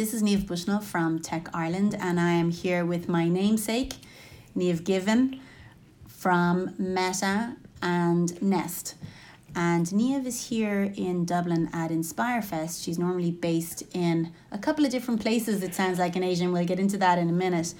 This is Niamh Bushnell from Tech Ireland, and I am here with my namesake, Niamh Given from Metta and Nest. And Niamh is here in Dublin at Inspirefest. She's normally based in a couple of different places, it sounds like in Asia, and we'll get into that in a minute.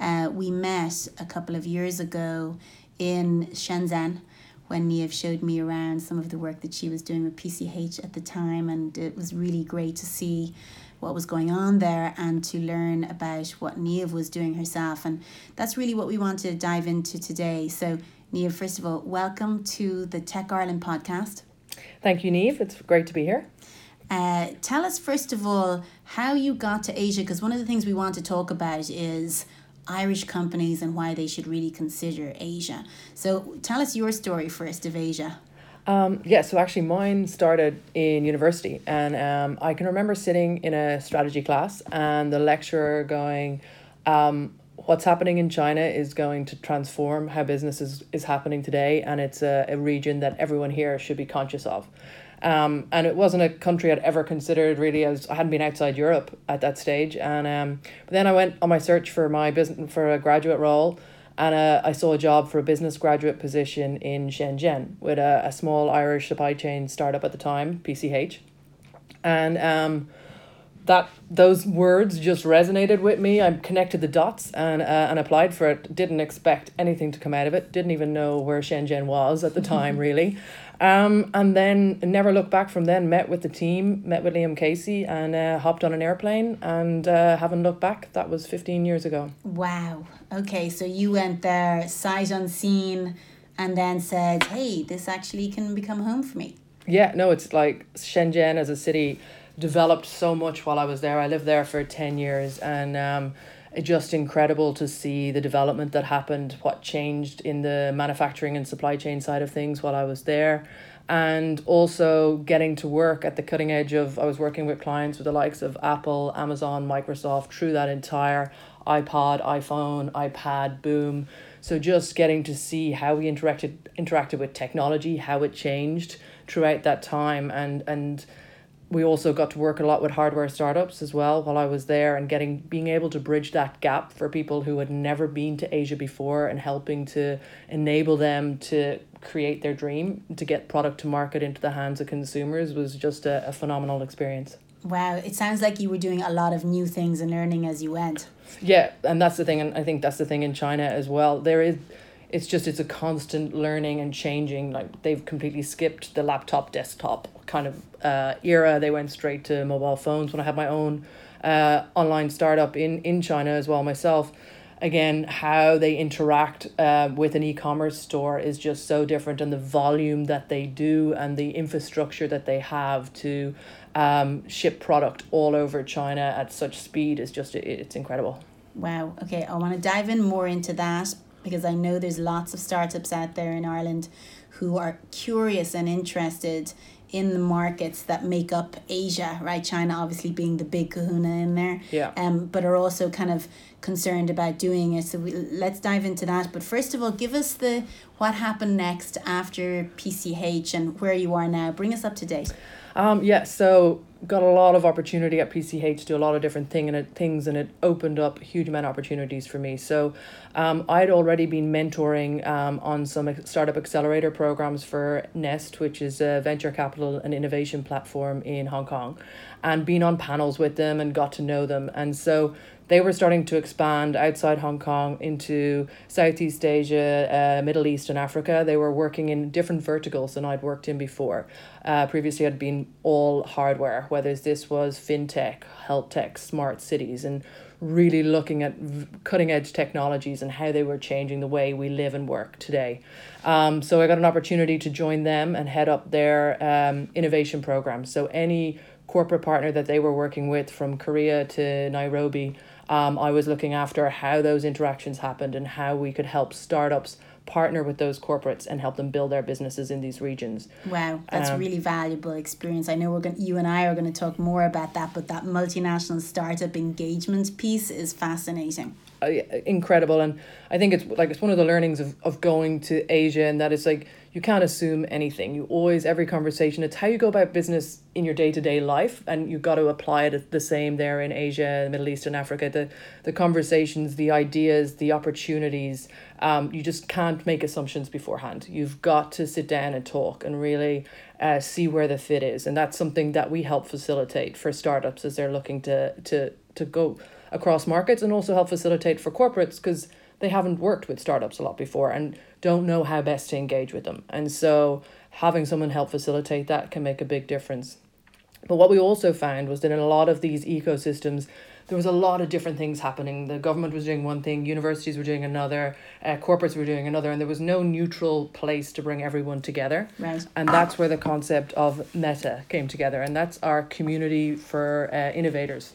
Uh, we met a couple of years ago in Shenzhen when Niamh showed me around some of the work that she was doing with PCH at the time, and it was really great to see what was going on there and to learn about what Niamh was doing herself. And that's really what we want to dive into today. So, Niamh, first of all, welcome to the Tech Ireland podcast. Thank you, Niamh. It's great to be here. Uh, tell us, first of all, how you got to Asia, because one of the things we want to talk about is Irish companies and why they should really consider Asia. So tell us your story first of Asia. Um, yeah, so actually mine started in university and um, I can remember sitting in a strategy class and the lecturer going, um, what's happening in China is going to transform how business is, is happening today and it's a, a region that everyone here should be conscious of. Um, and it wasn't a country I'd ever considered really as I hadn't been outside Europe at that stage. And um, but then I went on my search for my business for a graduate role, and uh, I saw a job for a business graduate position in Shenzhen with a, a small Irish supply chain startup at the time, PCH, and um, that those words just resonated with me. I connected the dots and uh, and applied for it. Didn't expect anything to come out of it. Didn't even know where Shenzhen was at the time, really. Um, and then never looked back from then. Met with the team, met with Liam Casey, and uh, hopped on an airplane and uh, haven't looked back. That was fifteen years ago. Wow. Okay, so you went there sight unseen, and then said, "Hey, this actually can become home for me." Yeah. No, it's like Shenzhen as a city developed so much while I was there. I lived there for ten years, and um, just incredible to see the development that happened, what changed in the manufacturing and supply chain side of things while I was there. And also getting to work at the cutting edge of, I was working with clients with the likes of Apple, Amazon, Microsoft through that entire iPod, iPhone, iPad boom. So just getting to see how we interacted interacted with technology, how it changed throughout that time and and we also got to work a lot with hardware startups as well while I was there and getting being able to bridge that gap for people who had never been to Asia before and helping to enable them to create their dream to get product to market into the hands of consumers was just a, a phenomenal experience. Wow, it sounds like you were doing a lot of new things and learning as you went. Yeah, and that's the thing and I think that's the thing in China as well. There is it's just it's a constant learning and changing like they've completely skipped the laptop desktop kind of uh, era. They went straight to mobile phones when i had my own uh, online startup in in china as well myself. Again how they interact uh, with an e-commerce store is just so different and the volume that they do and the infrastructure that they have to um, ship product all over china at such speed is just it's incredible. Wow. Okay i want to dive in more into that because I know there's lots of startups out there in Ireland who are curious and interested in the markets that make up Asia, right? China obviously being the big kahuna in there. Yeah. Um, but are also kind of concerned about doing it. So we, let's dive into that. But first of all, give us the what happened next after PCH and where you are now. Bring us up to date. Um, yeah, so got a lot of opportunity at PCH to do a lot of different thing and it, things, and it opened up a huge amount of opportunities for me. So, um, I'd already been mentoring um, on some startup accelerator programs for Nest, which is a venture capital and innovation platform in Hong Kong, and been on panels with them and got to know them. And so they were starting to expand outside Hong Kong into Southeast Asia, uh, Middle East, and Africa. They were working in different verticals than I'd worked in before. Uh, previously, I'd been all hardware, whether this was fintech, health tech, smart cities, and really looking at cutting edge technologies and how they were changing the way we live and work today. Um, so I got an opportunity to join them and head up their um, innovation program. So any corporate partner that they were working with from Korea to Nairobi um, I was looking after how those interactions happened and how we could help startups partner with those corporates and help them build their businesses in these regions. Wow, that's um, really valuable experience. I know we're going you and I are going to talk more about that, but that multinational startup engagement piece is fascinating. Uh, incredible and I think it's like it's one of the learnings of, of going to Asia and that it's like you can't assume anything. You always, every conversation, it's how you go about business in your day to day life, and you've got to apply it the same there in Asia, the Middle East, and Africa. The, the conversations, the ideas, the opportunities, um, you just can't make assumptions beforehand. You've got to sit down and talk and really uh, see where the fit is. And that's something that we help facilitate for startups as they're looking to, to, to go across markets and also help facilitate for corporates because they haven't worked with startups a lot before and don't know how best to engage with them. And so having someone help facilitate that can make a big difference. But what we also found was that in a lot of these ecosystems, there was a lot of different things happening. The government was doing one thing, universities were doing another, uh, corporates were doing another, and there was no neutral place to bring everyone together. Right. And that's where the concept of Metta came together, and that's our community for uh, innovators.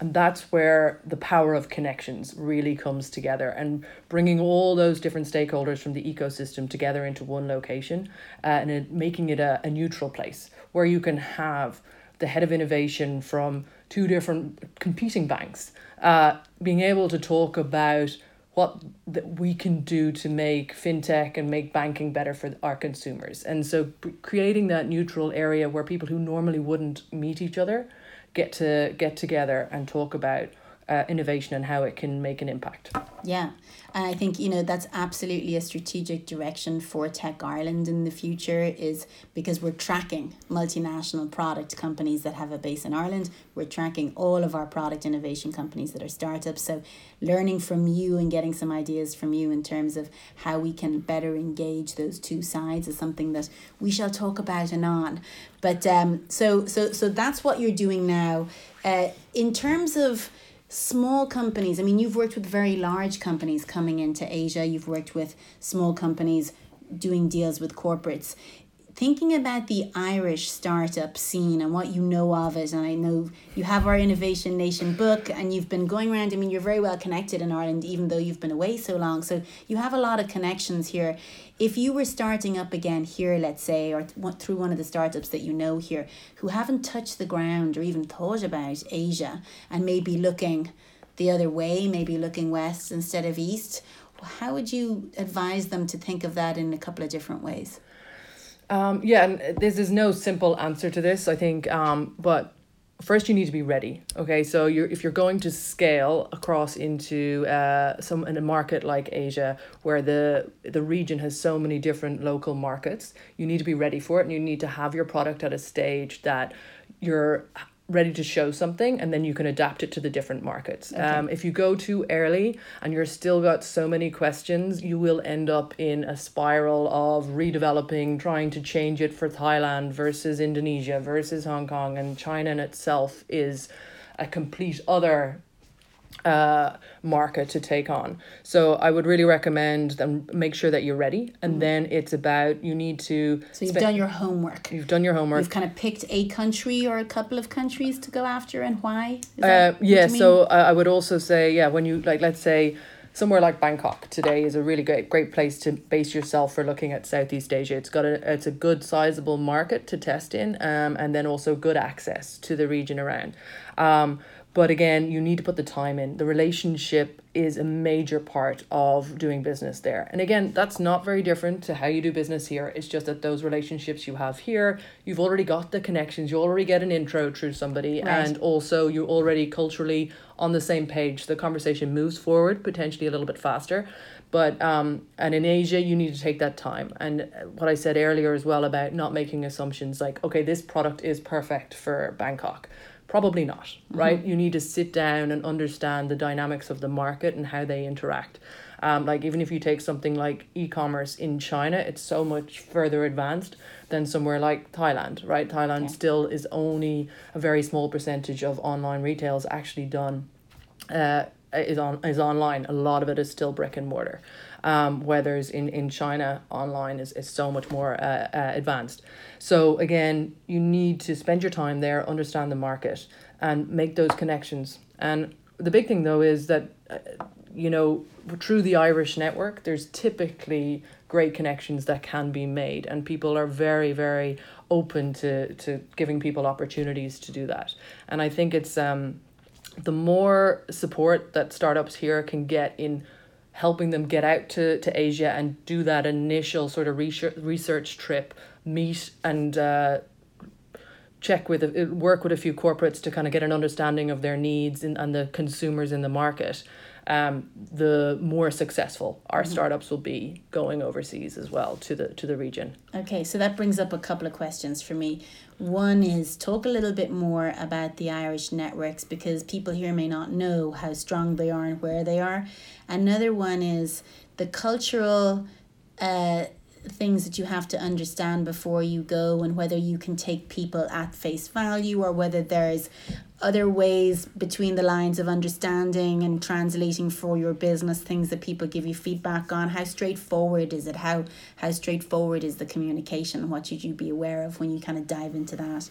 And that's where the power of connections really comes together and bringing all those different stakeholders from the ecosystem together into one location uh, and it, making it a, a neutral place where you can have the head of innovation from two different competing banks uh, being able to talk about what that we can do to make fintech and make banking better for our consumers. And so creating that neutral area where people who normally wouldn't meet each other get to get together and talk about uh, innovation and how it can make an impact. Yeah, and I think you know that's absolutely a strategic direction for Tech Ireland in the future is because we're tracking multinational product companies that have a base in Ireland. We're tracking all of our product innovation companies that are startups. So learning from you and getting some ideas from you in terms of how we can better engage those two sides is something that we shall talk about and on. But um so so so that's what you're doing now. Uh in terms of small companies i mean you've worked with very large companies coming into asia. You've worked with small companies doing deals with corporates thinking about the irish startup scene and what you know of it and i know you have our innovation nation book and you've been going around i mean you're very well connected in ireland even though you've been away so long so you have a lot of connections here if you were starting up again here, let's say, or through one of the startups that you know here, who haven't touched the ground or even thought about Asia and maybe looking the other way, maybe looking west instead of east, how would you advise them to think of that in a couple of different ways? Um, yeah, and this is no simple answer to this, I think, um, but first you need to be ready okay? So you're if you're going to scale across into uh some in a market like asia where the the region has so many different local markets you need to be ready for it and you need to have your product at a stage that you're ready to show something and then you can adapt it to the different markets. Okay. Um, if you go too early and you're still got so many questions, you will end up in a spiral of redeveloping, trying to change it for Thailand versus Indonesia versus Hong Kong and China in itself is a complete other uh, market to take on. So I would really recommend them make sure that you're ready, and mm. then it's about you need to. So you've done your homework. You've done your homework. You've kind of picked a country or a couple of countries to go after, and why? Uh, yeah. So I would also say yeah when you like let's say somewhere like Bangkok today is a really great great place to base yourself for looking at Southeast Asia. It's got a it's a good sizable market to test in, um, and then also good access to the region around. Um, but again, you need to put the time in. The relationship is a major part of doing business there. And again, that's not very different to how you do business here. It's just that those relationships you have here, you've already got the connections, you already get an intro through somebody, right. and also you're already culturally on the same page. The conversation moves forward potentially a little bit faster. But um, and in Asia, you need to take that time. And what I said earlier as well about not making assumptions like, okay, this product is perfect for Bangkok Probably not, mm-hmm. right? You need to sit down and understand the dynamics of the market and how they interact. Um, like even if you take something like e-commerce in China, it's so much further advanced than somewhere like Thailand, right? Thailand still is only a very small percentage of online retail is actually done uh, is on is online. A lot of it is still brick and mortar. Um, whereas in, in China, online is, is so much more uh, uh, advanced. So again, you need to spend your time there, understand the market, and make those connections. And the big thing though is that, uh, you know, through the Irish network, there's typically great connections that can be made, and people are very, very open to to giving people opportunities to do that. And I think it's um, the more support that startups here can get in helping them get out to, to Asia and do that initial sort of research, research trip, meet and uh, check with, work with a few corporates to kind of get an understanding of their needs and, and the consumers in the market um, the more successful our mm-hmm. startups will be going overseas as well to the to the region. Okay, so that brings up a couple of questions for me. One is talk a little bit more about the Irish networks because people here may not know how strong they are and where they are. Another one is the cultural uh, things that you have to understand before you go and whether you can take people at face value or whether there's other ways between the lines of understanding and translating for your business things that people give you feedback on. How straightforward is it? How how straightforward is the communication? What should you be aware of when you kind of dive into that?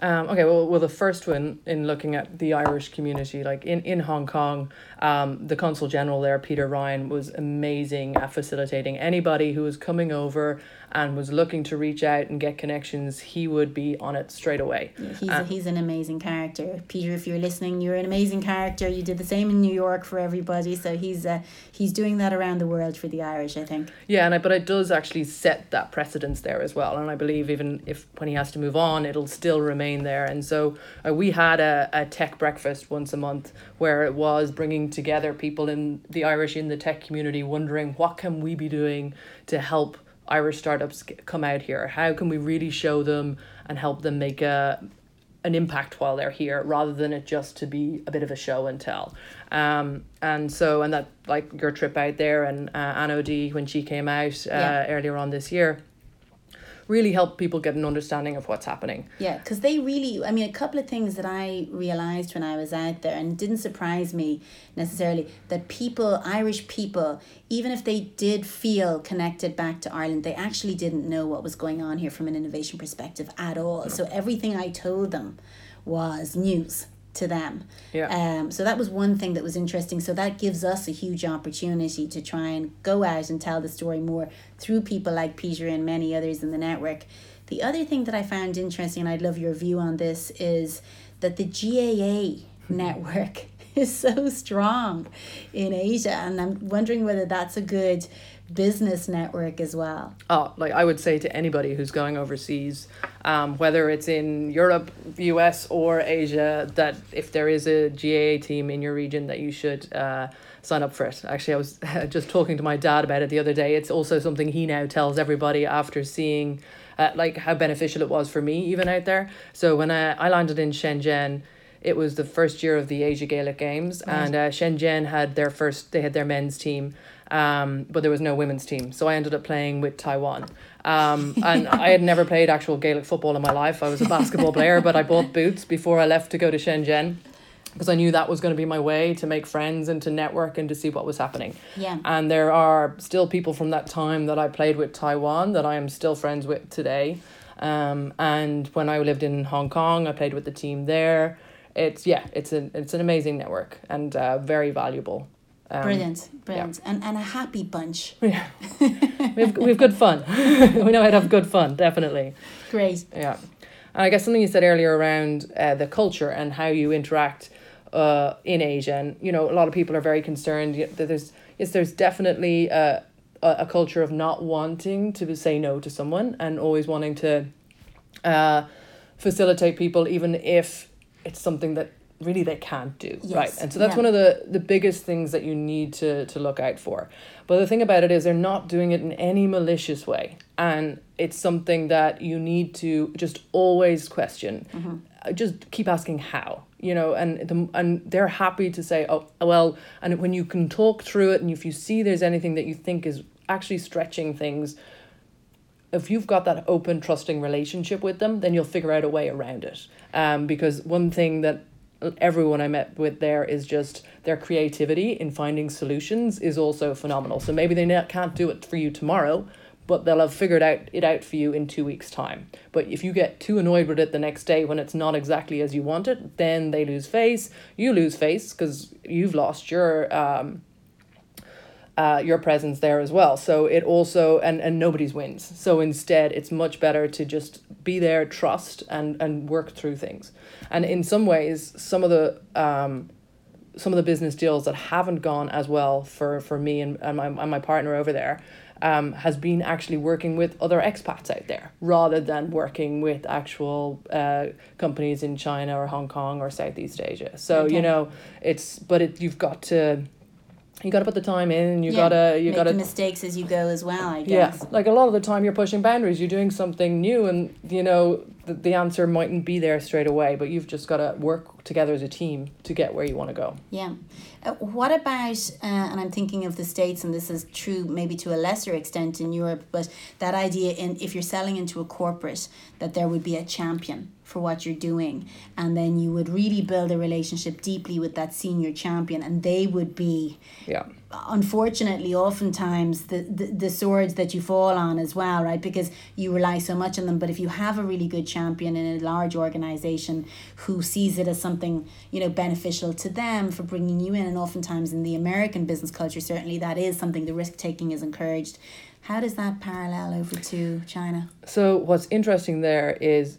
Um, okay, well, well, the first one in looking at the Irish community, like in, in Hong Kong, um, the consul general there, Peter Ryan, was amazing at facilitating anybody who was coming over and was looking to reach out and get connections, he would be on it straight away. Yeah, he's, a, he's an amazing character. Peter, if you're listening, you're an amazing character. You did the same in New York for everybody, so he's uh, he's doing that around the world for the Irish, I think. Yeah, and I, but it does actually set that precedence there as well, and I believe even if when he has to move on, it'll still remain there. And so uh, we had a, a tech breakfast once a month where it was bringing together people in the Irish in the tech community, wondering what can we be doing to help Irish startups come out here? How can we really show them and help them make a an impact while they're here rather than it just to be a bit of a show and tell. Um, and so, and that like your trip out there and uh, Anne O'D when she came out uh, yeah. earlier on this year, really help people get an understanding of what's happening. Yeah, because they really, I mean, a couple of things that I realized when I was out there, and didn't surprise me necessarily, that people, Irish people, even if they did feel connected back to Ireland, they actually didn't know what was going on here from an innovation perspective at all. So everything I told them was news to them. Yeah. Um, so that was one thing that was interesting. So that gives us a huge opportunity to try and go out and tell the story more through people like Peter and many others in the network. The other thing that I found interesting, and I'd love your view on this, is that the GAA network is so strong in Asia, and I'm wondering whether that's a good business network as well. Oh, like I would say to anybody who's going overseas, um, whether it's in Europe, US, or Asia, that if there is a GAA team in your region, that you should uh, sign up for it. Actually, I was just talking to my dad about it the other day. It's also something he now tells everybody after seeing. Uh, like how beneficial it was for me even out there. So when I, I landed in Shenzhen, it was the first year of the Asia Gaelic Games, right. and uh, Shenzhen had their first. They had their men's team, um, but there was no women's team. So I ended up playing with Taiwan. Um, and I had never played actual Gaelic football in my life. I was a basketball player, but I bought boots before I left to go to Shenzhen because I knew that was going to be my way to make friends and to network and to see what was happening. Yeah. And there are still people from that time that I played with Taiwan that I am still friends with today. Um, and when I lived in Hong Kong, I played with the team there. It's yeah, it's an it's an amazing network and uh, very valuable. Um, brilliant, brilliant, yeah. and and a happy bunch. Yeah, we have we have good fun. we know how to have good fun, definitely. Great. Yeah, and I guess something you said earlier around uh, the culture and how you interact uh, in Asia, and you know, a lot of people are very concerned that there's yes, there's definitely a a, a culture of not wanting to say no to someone and always wanting to uh, facilitate people, even if it's something that really they can't do yes. right and so that's yeah. one of the the biggest things that you need to to look out for but the thing about it is they're not doing it in any malicious way and it's something that you need to just always question mm-hmm. Uh, just keep asking how you know and the, and they're happy to say oh well and when you can talk through it and if you see there's anything that you think is actually stretching things if you've got that open trusting relationship with them then you'll figure out a way around it um, because one thing that everyone I met with there is just their creativity in finding solutions is also phenomenal. So maybe they can't do it for you tomorrow, but they'll have figured out it out for you in two weeks' time. But if you get too annoyed with it the next day when it's not exactly as you want it, then they lose face. You lose face because you've lost your um, uh, your presence there as well. So it also and and nobody's wins. So instead, it's much better to just be there, trust, and and work through things. And in some ways, some of the um, some of the business deals that haven't gone as well for for me and, and my and my partner over there um, has been actually working with other expats out there rather than working with actual uh, companies in China or Hong Kong or Southeast Asia. So Okay. you know, it's but it you've got to you got to put the time in. You Yeah, gotta you Make gotta the mistakes as you go as well, I guess. yeah, like a lot of the time you're pushing boundaries, you're doing something new, and you know the, the answer mightn't be there straight away, but you've just got to work together as a team to get where you want to go. Yeah. Uh, what about, uh, and I'm thinking of the States, and this is true maybe to a lesser extent in Europe, but that idea in if you're selling into a corporate, that there would be a champion for what you're doing, and then you would really build a relationship deeply with that senior champion, and they would be Yeah, unfortunately oftentimes the, the the swords that you fall on as well right? Because you rely so much on them. But if you have a really good champion in a large organization who sees it as something you know beneficial to them for bringing you in and oftentimes in the american business culture certainly that is something the risk taking is encouraged. How does that parallel over to china? So what's interesting there is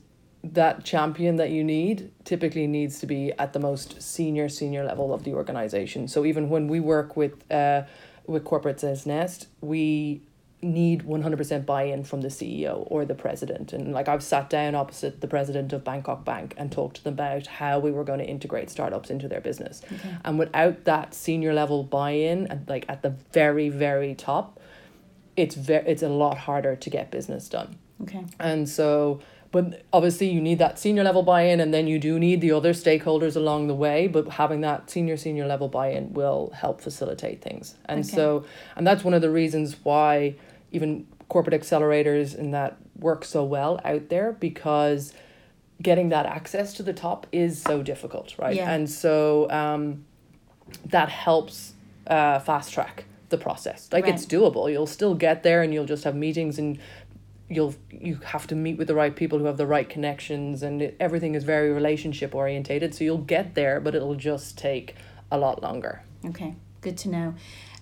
that champion that you need typically needs to be at the most senior senior level of the organization. So even when we work with uh with corporates as Nest, we need 100% buy-in from the CEO or the president and like I've sat down opposite the president of Bangkok Bank and talked to them about how we were going to integrate startups into their business. okay. And without that senior level buy-in and like at the very very top it's very it's a lot harder to get business done. okay And so, but obviously you need that senior level buy-in and then you do need the other stakeholders along the way, but having that senior senior level buy-in will help facilitate things. And Okay. so, and that's one of the reasons why even corporate accelerators and that work so well out there because getting that access to the top is so difficult, right? Yeah. And so um that helps uh fast track the process. Like it's doable. You'll still get there and you'll just have meetings and you'll you have to meet with the right people who have the right connections and it, everything is very relationship orientated so you'll get there but it'll just take a lot longer Okay, good to know.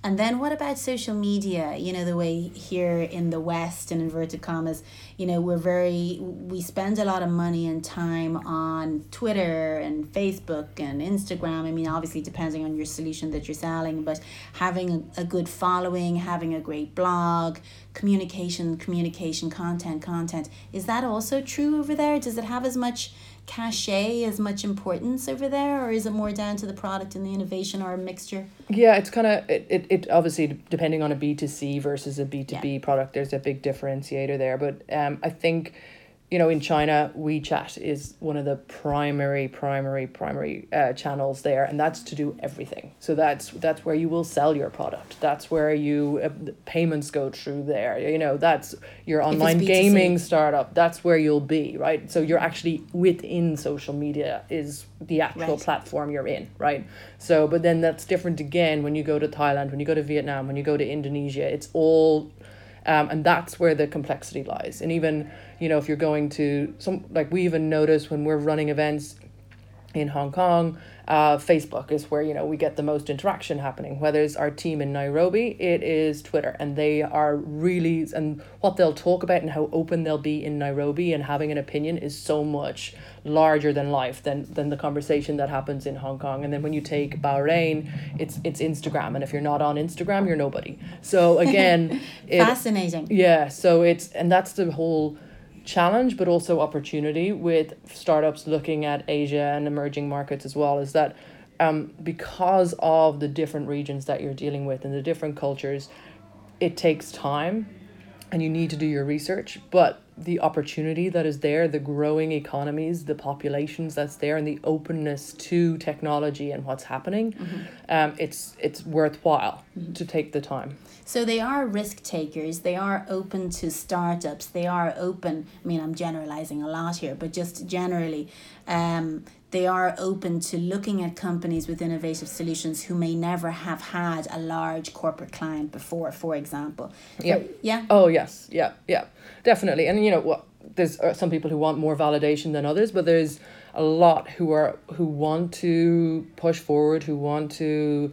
And then what about social media? You know, the way here in the West, in inverted commas, you know, we're very, we spend a lot of money and time on Twitter and Facebook and Instagram. I mean, obviously, depending on your solution that you're selling, but having a, a good following, having a great blog, communication, communication, content, content. Is that also true over there? Does it have as much cachet, as much importance over there, or is it more down to the product and the innovation or a mixture? yeah it's kind of it, it, it obviously depending on a b2c versus a b2b product there's a big differentiator there but um i think you know in china wechat is one of the primary primary primary uh, channels there and that's to do everything. So that's that's where you will sell your product. That's where you uh, payments go through there. You know that's your online gaming startup. That's where you'll be right? So you're actually within social media is the actual Right. platform you're in right? So but then that's different again when you go to thailand when you go to vietnam when you go to indonesia. It's all um, and that's where the complexity lies. And even you know if you're going to some like we even notice when we're running events in Hong Kong. Uh, Facebook is where you know we get the most interaction happening. Whether it's our team in Nairobi, it is Twitter, and they are really and what they'll talk about and how open they'll be in Nairobi and having an opinion is so much larger than life than than the conversation that happens in Hong Kong. And then when you take Bahrain, it's it's Instagram, and if you're not on Instagram, you're nobody. So again, it, Fascinating. yeah, so it's and that's the whole challenge but also opportunity with startups looking at Asia and emerging markets as well is that um because of the different regions that you're dealing with and the different cultures it takes time and you need to do your research. But the opportunity that is there the growing economies the populations that's there and the openness to technology and what's happening um it's it's worthwhile to take the time So they are risk takers. They are open to startups. They are open. I mean, I'm generalizing a lot here, but just generally, um, they are open to looking at companies with innovative solutions who may never have had a large corporate client before, for example. Yeah. Yeah. Oh yes, yeah, yeah, definitely. And you know what? There's uh, some people who want more validation than others, but there's a lot who are who want to push forward, who want to.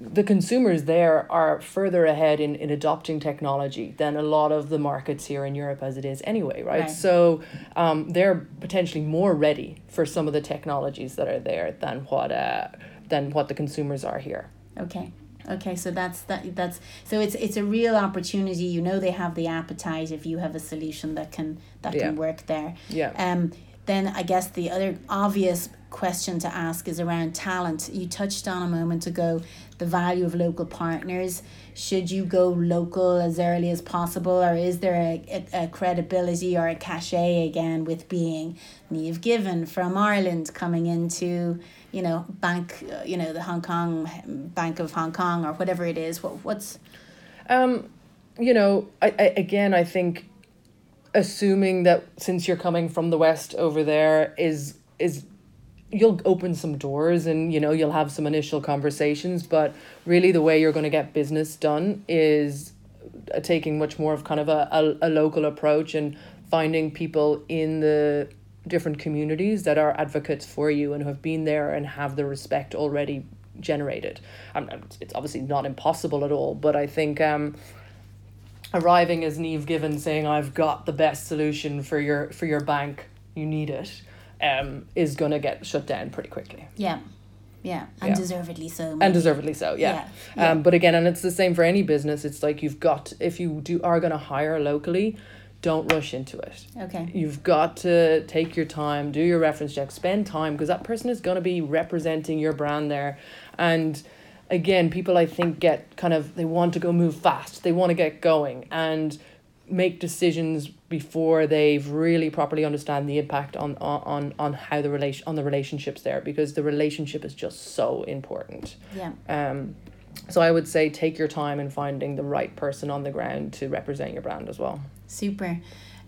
The consumers there are further ahead in, in adopting technology than a lot of the markets here in Europe as it is anyway, right? Right. So um, they're potentially more ready for some of the technologies that are there than what uh, than what the consumers are here. Okay. Okay, so that's that that's so it's it's a real opportunity. You know they have the appetite if you have a solution that can that Yeah. can work there. Yeah. Um then I guess the other obvious question to ask is around talent. You touched on a moment ago the value of local partners. Should you go local as early as possible, or is there a, a, a credibility or a cachet again with being Niamh Given from Ireland coming into, you know, bank, you know, the Hong Kong Bank of Hong Kong or whatever it is? What what's Um, you know, I, I again, I think assuming that since you're coming from the west over there is is you'll open some doors and you know you'll have some initial conversations but really the way you're going to get business done is uh, taking much more of kind of a, a, a local approach and finding people in the different communities that are advocates for you and have been there and have the respect already generated. Um, it's obviously not impossible at all but i think um, arriving as Niamh Given saying I've got the best solution for your for your bank, you need it, um, is gonna get shut down pretty quickly. yeah, yeah, and Yeah. deservedly so. And deservedly so, yeah. Yeah, yeah. Um, but again, and it's the same for any business. It's like you've got if you do are gonna hire locally, don't rush into it. okay. You've got to take your time, do your reference check, spend time because that person is going to be representing your brand there. And again, people I think get kind of they want to go move fast. They want to get going and make decisions before they've really properly understand the impact on on on how the relation on the relationships there because the relationship is just so important. Yeah. Um so I would say take your time in finding the right person on the ground to represent your brand as well. Super.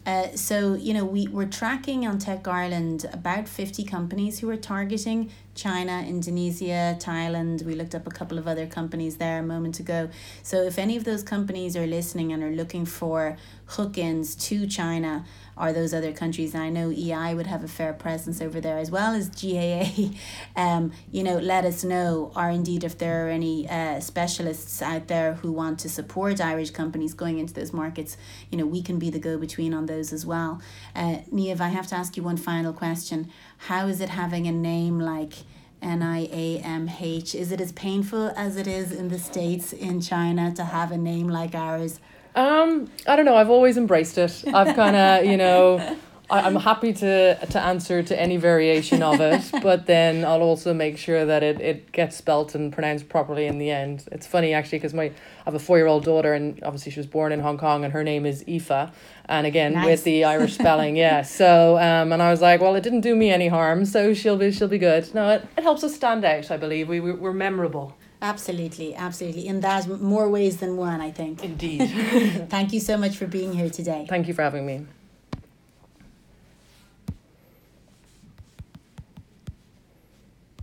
Uh, so you know we we're tracking on Tech Ireland about fifty companies who are targeting China, Indonesia, Thailand. We looked up a couple of other companies there a moment ago. So if any of those companies are listening and are looking for hook-ins to China or those other countries, and I know EI would have a fair presence over there as well as GAA. Um, you know, let us know, or indeed if there are any uh, specialists out there who want to support Irish companies going into those markets. You know, we can be the go-between on those as well. Uh, Niamh, I have to ask you one final question. How is it having a name like? N I A M H. Is it as painful as it is in the States, in China, to have a name like ours? Um, I don't know. I've always embraced it. I've kind of, you know, I, I'm happy to to answer to any variation of it, but then I'll also make sure that it, it gets spelt and pronounced properly in the end. It's funny actually because my I have a four year old daughter and obviously she was born in Hong Kong and her name is Aoife, and again Nice. with the Irish spelling, yeah. So um, and I was like, well, it didn't do me any harm, so she'll be she'll be good. No, it, it helps us stand out. I believe we we we're memorable. Absolutely, absolutely. In that more ways than one, I think. Indeed. Thank you so much for being here today. Thank you for having me.